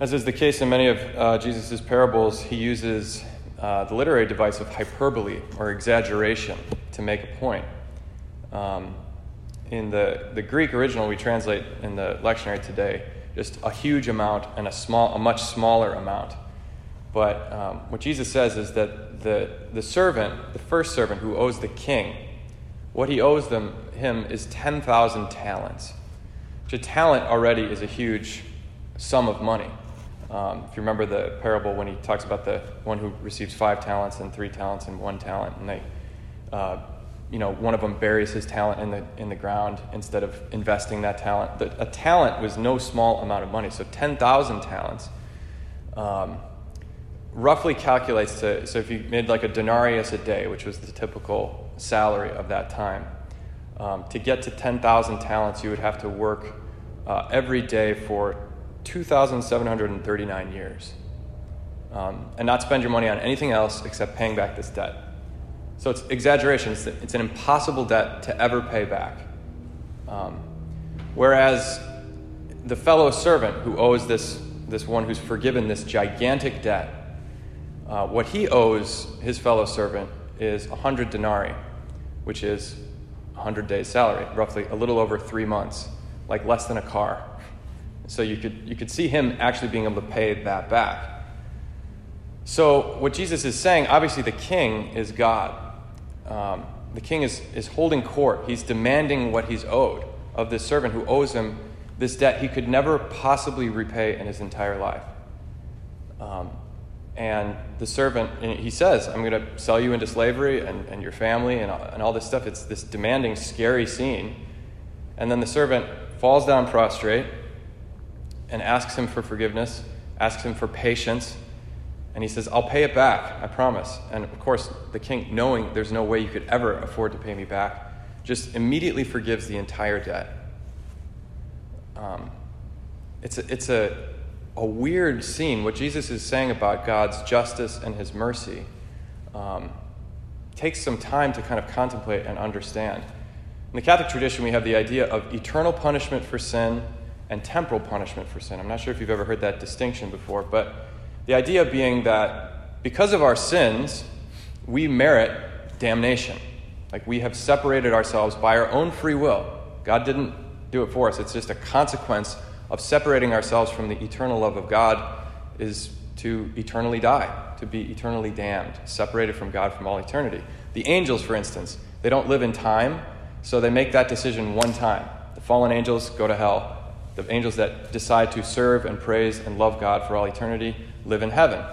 As is the case in many of uh, Jesus' parables, he uses uh, the literary device of hyperbole or exaggeration to make a point. Um, in the, the Greek original, we translate in the lectionary today just a huge amount and a, small, a much smaller amount. But um, what Jesus says is that the, the servant, the first servant who owes the king, what he owes them, him is 10,000 talents. Which a talent already is a huge sum of money. Um, if you remember the parable when he talks about the one who receives five talents and three talents and one talent, and they, uh, you know, one of them buries his talent in the in the ground instead of investing that talent. The, a talent was no small amount of money, so ten thousand talents. Um, roughly calculates to so if you made like a denarius a day, which was the typical salary of that time, um, to get to ten thousand talents, you would have to work uh, every day for 2,739 years. Um, and not spend your money on anything else except paying back this debt. So it's exaggeration. It's, it's an impossible debt to ever pay back. Um, whereas the fellow servant who owes this, this one who's forgiven this gigantic debt, uh, what he owes his fellow servant is 100 denarii, which is 100 days' salary, roughly a little over three months, like less than a car. So you could, you could see him actually being able to pay that back. So, what Jesus is saying, obviously, the king is God. Um, the king is, is holding court. He's demanding what he's owed of this servant who owes him this debt he could never possibly repay in his entire life. Um, and the servant, and he says, I'm going to sell you into slavery and, and your family and, and all this stuff. It's this demanding, scary scene. And then the servant falls down prostrate and asks him for forgiveness, asks him for patience, and he says, I'll pay it back, I promise. And of course, the king, knowing there's no way you could ever afford to pay me back, just immediately forgives the entire debt. Um, it's a, it's a, a weird scene. What Jesus is saying about God's justice and his mercy um, takes some time to kind of contemplate and understand. In the Catholic tradition, we have the idea of eternal punishment for sin and temporal punishment for sin. I'm not sure if you've ever heard that distinction before, but the idea being that because of our sins, we merit damnation. Like we have separated ourselves by our own free will. God didn't do it for us. It's just a consequence of separating ourselves from the eternal love of God is to eternally die, to be eternally damned, separated from God from all eternity. The angels, for instance, they don't live in time, so they make that decision one time. The fallen angels go to hell the angels that decide to serve and praise and love God for all eternity live in heaven.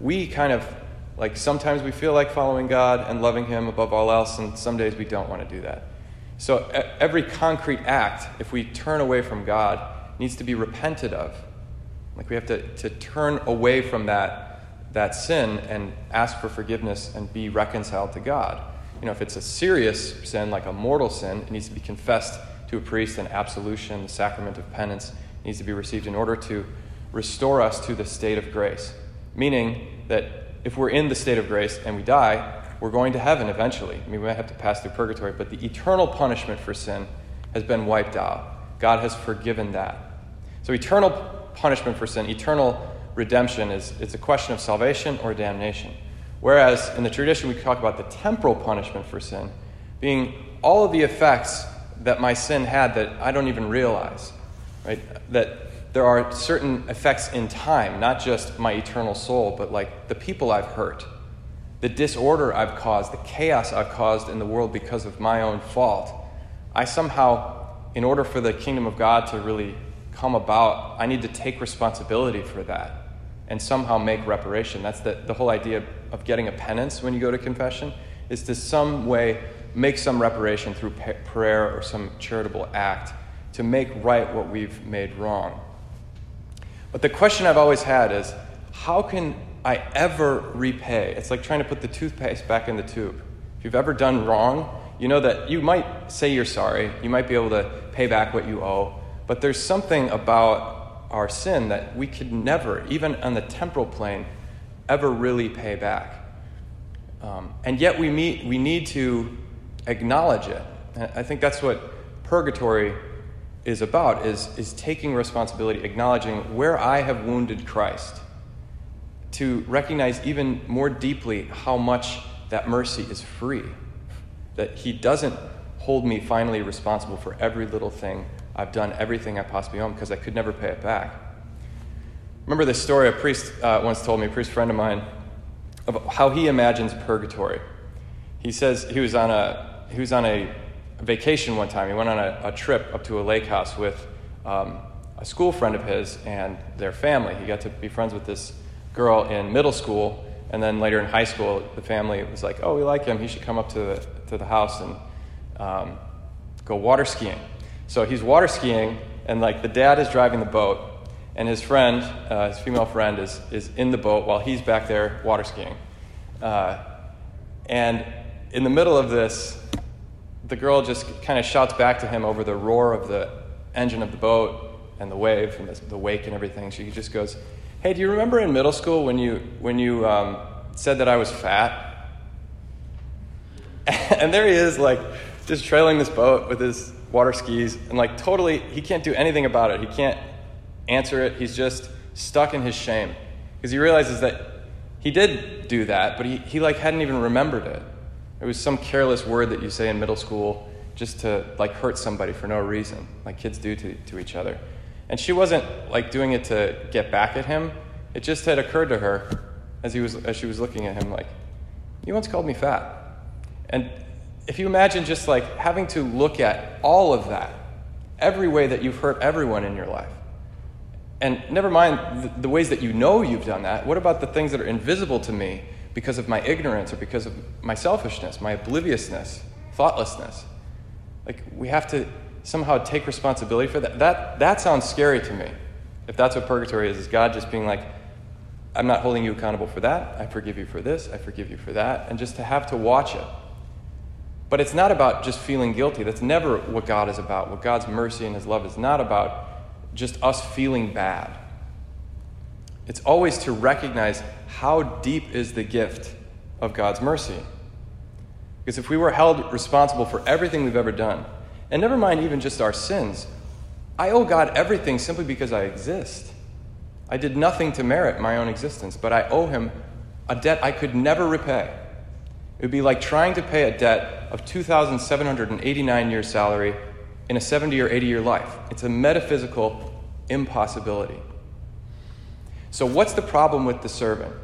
We kind of, like, sometimes we feel like following God and loving Him above all else, and some days we don't want to do that. So every concrete act, if we turn away from God, needs to be repented of. Like we have to, to turn away from that, that sin and ask for forgiveness and be reconciled to God. You know, if it's a serious sin, like a mortal sin, it needs to be confessed to a priest, and absolution, the sacrament of penance, needs to be received in order to restore us to the state of grace. Meaning that if we're in the state of grace and we die, we're going to heaven eventually. I mean, we might have to pass through purgatory, but the eternal punishment for sin has been wiped out. God has forgiven that. So, eternal punishment for sin, eternal redemption, is it's a question of salvation or damnation. Whereas in the tradition, we talk about the temporal punishment for sin being all of the effects that my sin had that I don't even realize, right? That there are certain effects in time, not just my eternal soul, but like the people I've hurt, the disorder I've caused, the chaos I've caused in the world because of my own fault. I somehow, in order for the kingdom of God to really come about, I need to take responsibility for that and somehow make reparation. That's the, the whole idea of getting a penance when you go to confession, is to some way make some reparation through prayer or some charitable act to make right what we've made wrong. But the question I've always had is how can I ever repay? It's like trying to put the toothpaste back in the tube. If you've ever done wrong, you know that you might say you're sorry, you might be able to pay back what you owe, but there's something about our sin that we could never, even on the temporal plane, ever really pay back. Um, and yet we, meet, we need to acknowledge it. I think that's what purgatory is about is, is taking responsibility, acknowledging where I have wounded Christ, to recognize even more deeply how much that mercy is free, that He doesn't hold me finally responsible for every little thing I've done, everything I possibly own, because I could never pay it back. Remember this story a priest uh, once told me, a priest friend of mine, of how he imagines purgatory. He says he was on a, he was on a vacation one time. He went on a, a trip up to a lake house with um, a school friend of his and their family. He got to be friends with this girl in middle school, and then later in high school, the family was like, "Oh, we like him. He should come up to the to the house and um, go water skiing." So he's water skiing, and like the dad is driving the boat, and his friend, uh, his female friend, is is in the boat while he's back there water skiing. Uh, and in the middle of this, the girl just kind of shouts back to him over the roar of the engine of the boat and the wave and the, the wake and everything. She just goes, "Hey, do you remember in middle school when you when you um, said that I was fat?" and there he is, like just trailing this boat with his water skis, and like totally, he can't do anything about it. He can't answer it. He's just stuck in his shame because he realizes that he did do that, but he, he like hadn't even remembered it. It was some careless word that you say in middle school just to like hurt somebody for no reason, like kids do to, to each other. And she wasn't like doing it to get back at him. It just had occurred to her as he was as she was looking at him like, You once called me fat. And if you imagine just like having to look at all of that, every way that you've hurt everyone in your life. And never mind the, the ways that you know you've done that, what about the things that are invisible to me because of my ignorance or because of my selfishness, my obliviousness, thoughtlessness. Like, we have to somehow take responsibility for that. That, that sounds scary to me. If that's what purgatory is, is God just being like, I'm not holding you accountable for that. I forgive you for this. I forgive you for that. And just to have to watch it. But it's not about just feeling guilty. That's never what God is about. What God's mercy and His love is not about just us feeling bad. It's always to recognize how deep is the gift of God's mercy. Because if we were held responsible for everything we've ever done, and never mind even just our sins, I owe God everything simply because I exist. I did nothing to merit my own existence, but I owe Him a debt I could never repay. It would be like trying to pay a debt of 2,789 years' salary in a 70 or 80 year life. It's a metaphysical impossibility. So, what's the problem with the servant?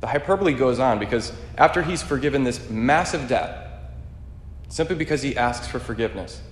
The hyperbole goes on because after he's forgiven this massive debt, simply because he asks for forgiveness,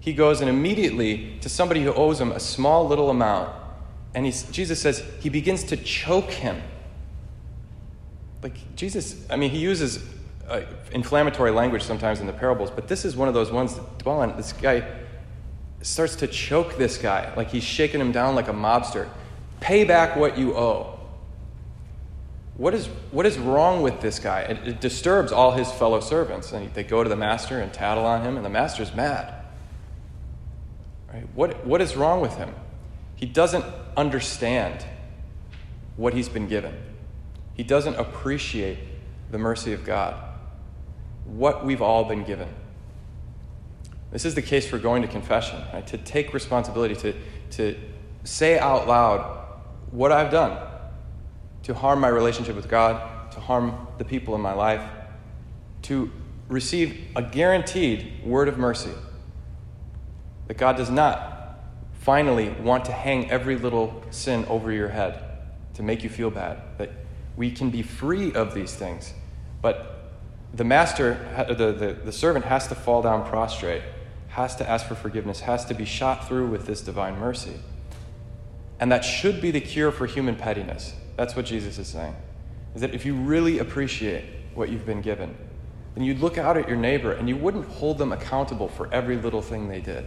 he goes and immediately to somebody who owes him a small little amount, and Jesus says he begins to choke him. Like Jesus, I mean, he uses uh, inflammatory language sometimes in the parables, but this is one of those ones that dwell on. This guy starts to choke this guy, like he's shaking him down like a mobster. Pay back what you owe. What is, what is wrong with this guy? It, it disturbs all his fellow servants. And they go to the master and tattle on him, and the master's mad. Right? What, what is wrong with him? He doesn't understand what he's been given, he doesn't appreciate the mercy of God, what we've all been given. This is the case for going to confession, right? To take responsibility, to, to say out loud what I've done to harm my relationship with God, to harm the people in my life, to receive a guaranteed word of mercy. That God does not finally want to hang every little sin over your head to make you feel bad. That we can be free of these things. But the master, the, the, the servant has to fall down prostrate, has to ask for forgiveness, has to be shot through with this divine mercy. And that should be the cure for human pettiness. That's what Jesus is saying. Is that if you really appreciate what you've been given, then you'd look out at your neighbor and you wouldn't hold them accountable for every little thing they did.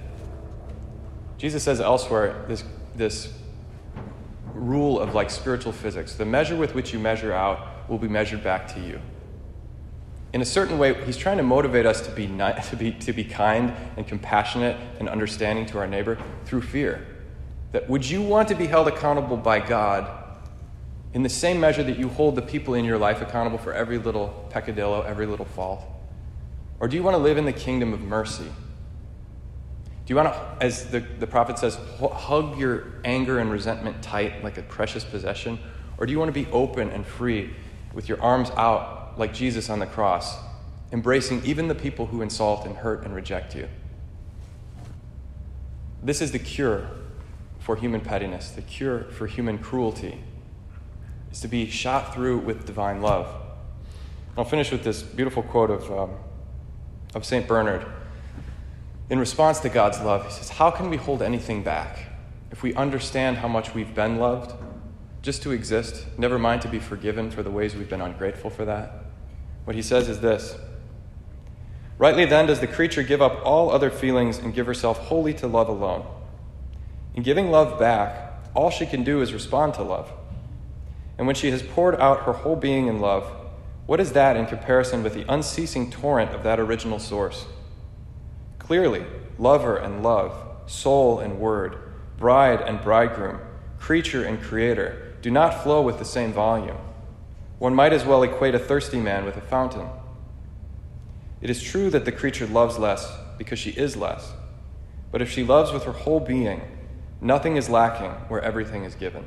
Jesus says elsewhere this, this rule of like spiritual physics the measure with which you measure out will be measured back to you. In a certain way, he's trying to motivate us to be, to be, to be kind and compassionate and understanding to our neighbor through fear. That would you want to be held accountable by God in the same measure that you hold the people in your life accountable for every little peccadillo, every little fault? Or do you want to live in the kingdom of mercy? Do you want to, as the, the prophet says, hug your anger and resentment tight like a precious possession? Or do you want to be open and free with your arms out like Jesus on the cross, embracing even the people who insult and hurt and reject you? This is the cure for human pettiness, the cure for human cruelty, is to be shot through with divine love. I'll finish with this beautiful quote of, um, of St. Bernard. In response to God's love, he says, How can we hold anything back if we understand how much we've been loved? Just to exist, never mind to be forgiven for the ways we've been ungrateful for that. What he says is this Rightly then does the creature give up all other feelings and give herself wholly to love alone. In giving love back, all she can do is respond to love. And when she has poured out her whole being in love, what is that in comparison with the unceasing torrent of that original source? Clearly, lover and love, soul and word, bride and bridegroom, creature and creator do not flow with the same volume. One might as well equate a thirsty man with a fountain. It is true that the creature loves less because she is less, but if she loves with her whole being, nothing is lacking where everything is given.